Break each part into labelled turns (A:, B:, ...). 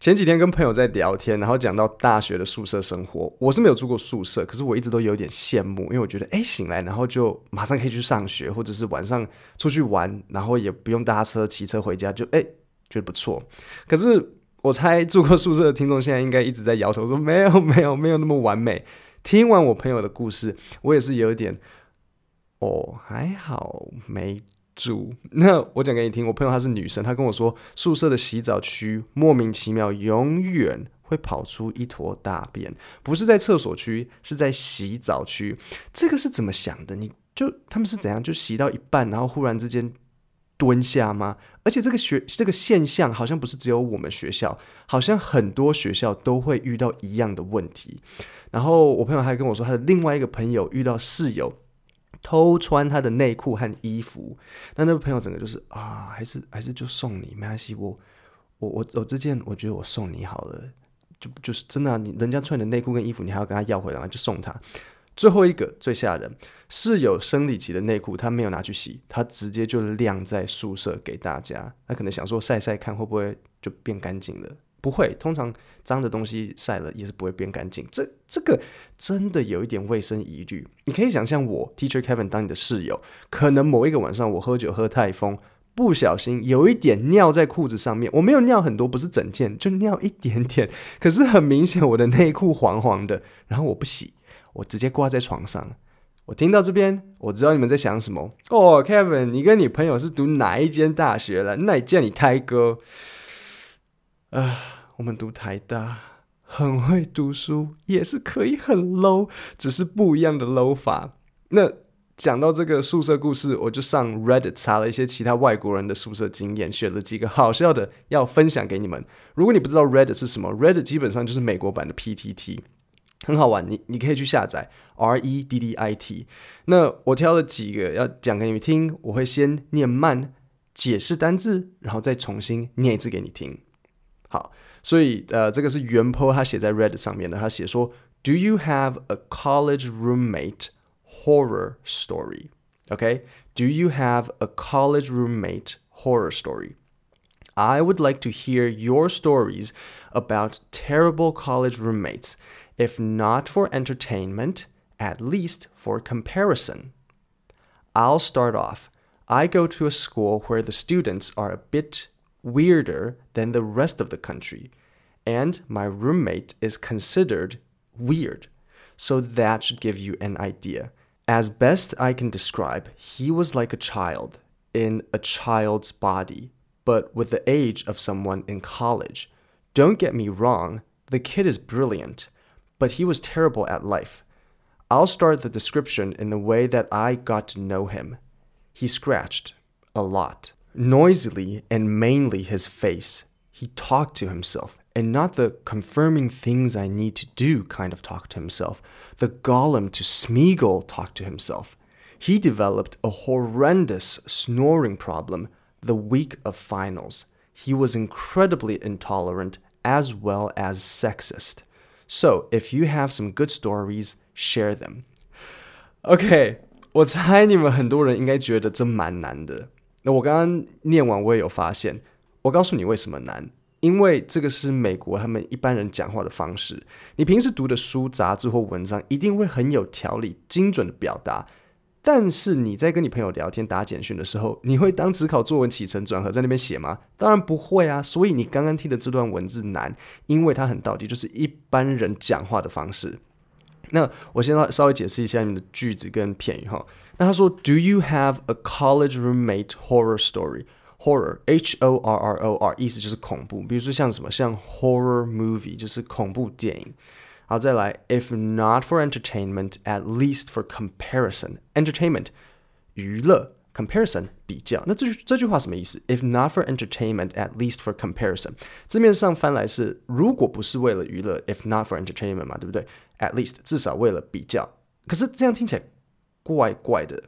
A: 前几天跟朋友在聊天，然后讲到大学的宿舍生活，我是没有住过宿舍，可是我一直都有点羡慕，因为我觉得，哎，醒来然后就马上可以去上学，或者是晚上出去玩，然后也不用搭车、骑车回家，就哎，觉得不错。可是我猜住过宿舍的听众现在应该一直在摇头说，没有，没有，没有那么完美。听完我朋友的故事，我也是有点，哦，还好没。住，那我讲给你听。我朋友她是女生，她跟我说，宿舍的洗澡区莫名其妙永远会跑出一坨大便，不是在厕所区，是在洗澡区。这个是怎么想的？你就他们是怎样？就洗到一半，然后忽然之间蹲下吗？而且这个学这个现象好像不是只有我们学校，好像很多学校都会遇到一样的问题。然后我朋友还跟我说，他的另外一个朋友遇到室友。偷穿他的内裤和衣服，那那个朋友整个就是啊，还是还是就送你没关系，我我我我这件我觉得我送你好了，就就是真的啊，你人家穿你的内裤跟衣服，你还要跟他要回来吗？就送他。最后一个最吓人，室友生理期的内裤他没有拿去洗，他直接就晾在宿舍给大家，他可能想说晒晒看会不会就变干净了。不会，通常脏的东西晒了也是不会变干净。这这个真的有一点卫生疑虑。你可以想象我 Teacher Kevin 当你的室友，可能某一个晚上我喝酒喝太疯，不小心有一点尿在裤子上面。我没有尿很多，不是整件，就尿一点点。可是很明显我的内裤黄黄的，然后我不洗，我直接挂在床上。我听到这边，我知道你们在想什么。哦，Kevin，你跟你朋友是读哪一间大学了？那也叫你胎哥。啊，我们读台大，很会读书，也是可以很 low，只是不一样的 low 法。那讲到这个宿舍故事，我就上 Reddit 查了一些其他外国人的宿舍经验，选了几个好笑的要分享给你们。如果你不知道 Reddit 是什么，Reddit 基本上就是美国版的 PTT，很好玩，你你可以去下载 R E D D I T。那我挑了几个要讲给你们听，我会先念慢，解释单字，然后再重新念一次给你听。好，所以呃，这个是原 po 他写在 Reddit 上面的。他写说：“Do you have a college roommate horror story? Okay, do you have a college roommate horror story? I would like to hear your stories about terrible college roommates, if not for entertainment, at least for comparison. I'll start off. I go to a school where the students are a bit weirder than the rest of the country, and my roommate is considered weird. So that should give you an idea. As best I can describe, he was like a child in a child's body, but with the age of someone in college. Don't get me wrong, the kid is brilliant, but he was terrible at life. I'll start the description in the way that I got to know him. He scratched a lot. Noisily and mainly his face, he talked to himself, and not the confirming things I need to do kind of talk to himself. The Gollum to Smeagol talk to himself. He developed a horrendous snoring problem the week of finals. He was incredibly intolerant as well as sexist. So, if you have some good stories, share them. OK，我猜你们很多人应该觉得这蛮难的。 那我刚刚念完，我也有发现。我告诉你为什么难，因为这个是美国他们一般人讲话的方式。你平时读的书、杂志或文章一定会很有条理、精准的表达，但是你在跟你朋友聊天、打简讯的时候，你会当只考作文起承转合在那边写吗？当然不会啊。所以你刚刚听的这段文字难，因为它很到底，就是一般人讲话的方式。那我先稍微解释一下你们的句子跟片语哈。那他说，Do you have a college roommate horror story？Horror，H O R R O R，意思就是恐怖。比如说像什么，像 horror movie 就是恐怖电影。好，再来，If not for entertainment，at least for comparison。Entertainment，娱乐 ；comparison，比较。那这句这句话什么意思？If not for entertainment，at least for comparison。字面上翻来是，如果不是为了娱乐，If not for entertainment 嘛，对不对？At least，至少为了比较。可是这样听起来。怪怪的，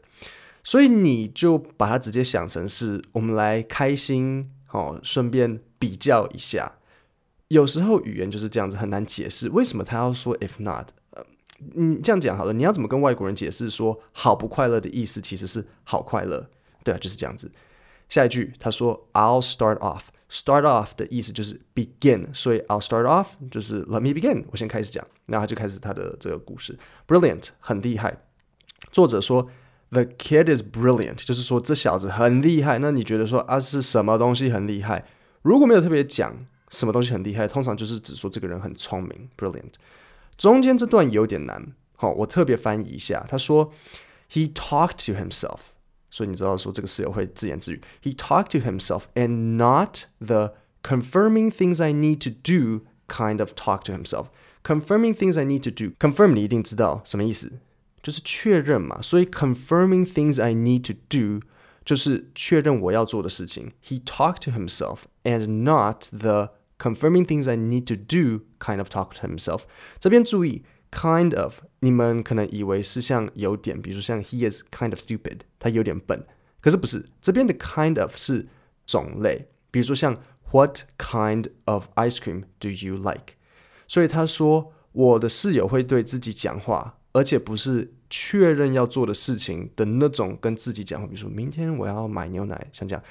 A: 所以你就把它直接想成是我们来开心哦，顺便比较一下。有时候语言就是这样子，很难解释为什么他要说 if not。嗯，这样讲好了，你要怎么跟外国人解释说好不快乐的意思其实是好快乐？对啊，就是这样子。下一句他说 I'll start off，start off 的意思就是 begin，所以 I'll start off 就是 let me begin，我先开始讲，然后他就开始他的这个故事。Brilliant，很厉害。作者说 The kid is brilliant，就是说这小子很厉害。那你觉得说啊是什么东西很厉害？如果没有特别讲什么东西很厉害，通常就是指说这个人很聪明，brilliant。中间这段有点难，好，我特别翻译一下。他说 He talked to himself。所以你知道说这个室友会自言自语。He talked to himself and not the confirming things I need to do kind of talk to himself. Confirming things I need to do. Confirm 你一定知道什么意思，就是确认嘛。所以 confirming things I need to do 就是确认我要做的事情。He talked to himself and not the confirming things I need to do kind of talk to himself. 这边注意。Kind of，你们可能以为是像有点，比如说像 He is kind of stupid，他有点笨，可是不是。这边的 kind of 是种类，比如说像 What kind of ice cream do you like？所以他说我的室友会对自己讲话，而且不是确认要做的事情的那种跟自己讲话，比如说明天我要买牛奶，像这样，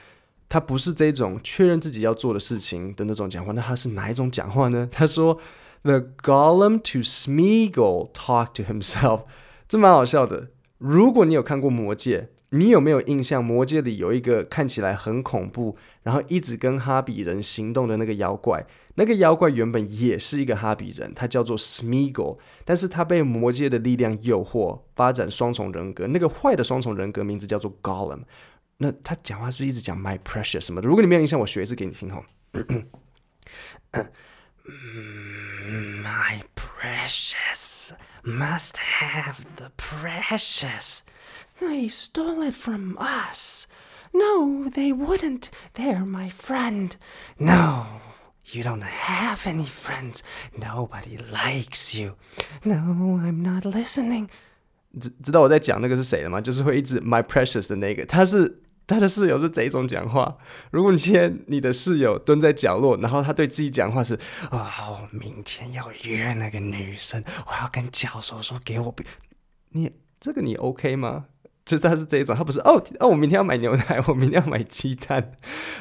A: 他不是这种确认自己要做的事情的那种讲话，那他是哪一种讲话呢？他说。The Gollum to Smeagol talk to himself，这蛮好笑的。如果你有看过《魔戒》，你有没有印象？《魔戒》里有一个看起来很恐怖，然后一直跟哈比人行动的那个妖怪。那个妖怪原本也是一个哈比人，他叫做 Smeagol，但是他被魔戒的力量诱惑，发展双重人格。那个坏的双重人格名字叫做 Gollum。那他讲话是不是一直讲 My precious 什么的？如果你没有印象，我学一次给你听哈。My precious must have the precious. They stole it from us. No, they wouldn't. They're my friend. No, you don't have any friends. Nobody likes you. No, I'm not listening. 知知道我在讲那个是谁了吗？就是会一直 my precious 的那个，他是。 他的室友是这种讲话。如果你今天你的室友蹲在角落，然后他对自己讲话是啊，我明天要约那个女生，我要跟教授说给我，你这个你 OK 吗？就是他是这种，他不是哦哦，我明天要买牛奶，我明天要买鸡蛋。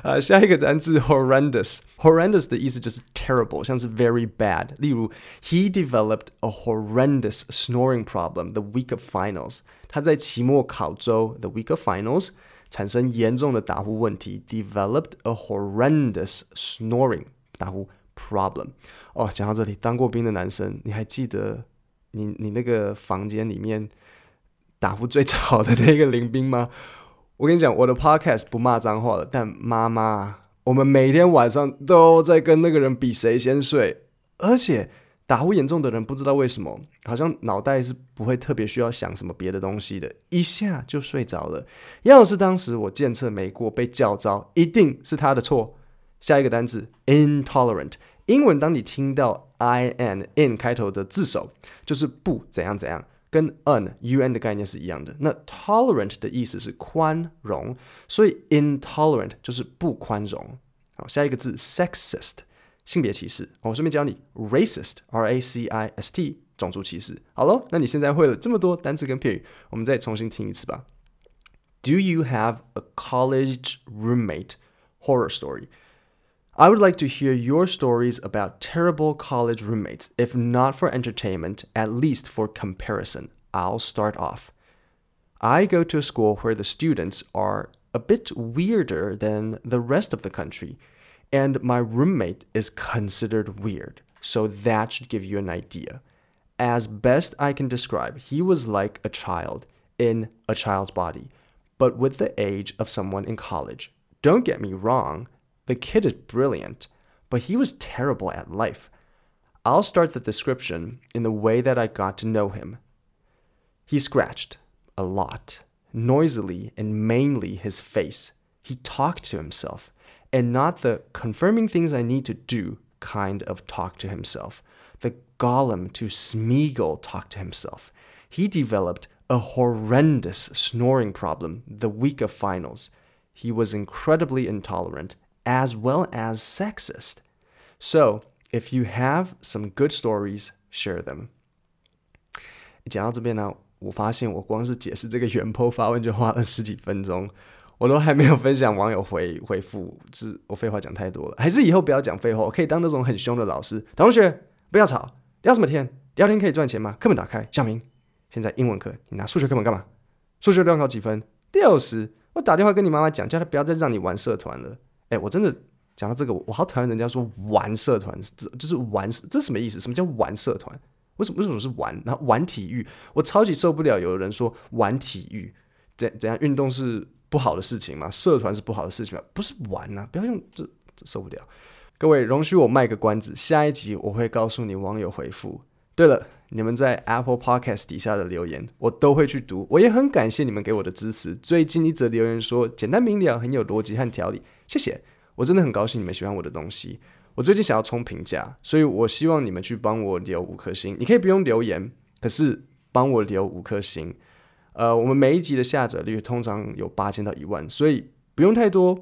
A: 啊，下一个单字 horrendous，horrendous 的意思就是 terrible，像是 very bad。例如，He developed a horrendous snoring problem the week of finals。他在期末考周 the week of finals。产生严重的打呼问题，developed a horrendous snoring 打呼 problem。哦，讲到这里，当过兵的男生，你还记得你你那个房间里面打呼最吵的那个邻兵吗？我跟你讲，我的 podcast 不骂脏话了，但妈妈，我们每天晚上都在跟那个人比谁先睡，而且。打呼严重的人不知道为什么，好像脑袋是不会特别需要想什么别的东西的，一下就睡着了。要是当时我检测没过被叫招，一定是他的错。下一个单词 intolerant，英文当你听到 i n in 开头的字首，就是不怎样怎样，跟 un un 的概念是一样的。那 tolerant 的意思是宽容，所以 intolerant 就是不宽容。好，下一个字 sexist。性别歧视，我顺便教你 racist，r a c i s t，种族歧视。好喽，那你现在会了这么多单词跟片语，我们再重新听一次吧。Do you have a college roommate? Horror story. I would like to hear your stories about terrible college roommates. If not for entertainment, at least for comparison. I'll start off. I go to a school where the students are a bit weirder than the rest of the country. And my roommate is considered weird, so that should give you an idea. As best I can describe, he was like a child in a child's body, but with the age of someone in college. Don't get me wrong, the kid is brilliant, but he was terrible at life. I'll start the description in the way that I got to know him. He scratched a lot, noisily and mainly his face. He talked to himself and not the confirming things I need to do kind of talk to himself. The Gollum to Smeagol talk to himself. He developed a horrendous snoring problem the week of finals. He was incredibly intolerant as well as sexist. So, if you have some good stories, share them. 讲到这边呢，我发现我光是解释这个原 po 发问就花了十几分钟。 我都还没有分享网友回回复，是我废话讲太多了，还是以后不要讲废话，我可以当那种很凶的老师。同学不要吵，聊什么天？聊天可以赚钱吗？课本打开，小明，现在英文课，你拿数学课本干嘛？数学段考几分？六十。我打电话跟你妈妈讲，叫她不要再让你玩社团了。哎，我真的讲到这个，我好讨厌人家说玩社团，这就是玩，这什么意思？什么叫玩社团？为什么为什么是玩？然后玩体育，我超级受不了。有人说玩体育，怎怎样运动是不好的事情吗？社团是不好的事情吗？不是玩呐、啊，不要用这，这受不了。各位，容许我卖个关子，下一集我会告诉你网友回复。对了。你们在 Apple Podcast 底下的留言，我都会去读。我也很感谢你们给我的支持。最近一则留言说简单明了，很有逻辑和条理，谢谢。我真的很高兴你们喜欢我的东西。我最近想要冲评价，所以我希望你们去帮我留五颗星。你可以不用留言，可是帮我留五颗星。呃，我们每一集的下载率通常有八千到一万，所以不用太多，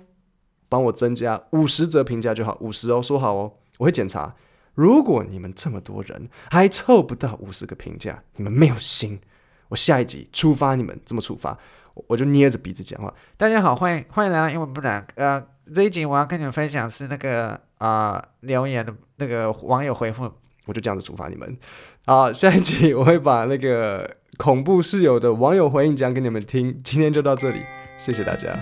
A: 帮我增加五十则评价就好。五十哦，说好哦，我会检查。如果你们这么多人还凑不到五十个评价，你们没有心。我下一集处罚你们，这么处罚，我就捏着鼻子讲话。
B: 大家好，欢迎欢迎来到英文不难。呃，这一集我要跟你们分享是那个啊、留言的那个网友回复，
A: 我就这样子处罚你们。好，下一集我会把那个恐怖室友的网友回应讲给你们听。今天就到这里，谢谢大家。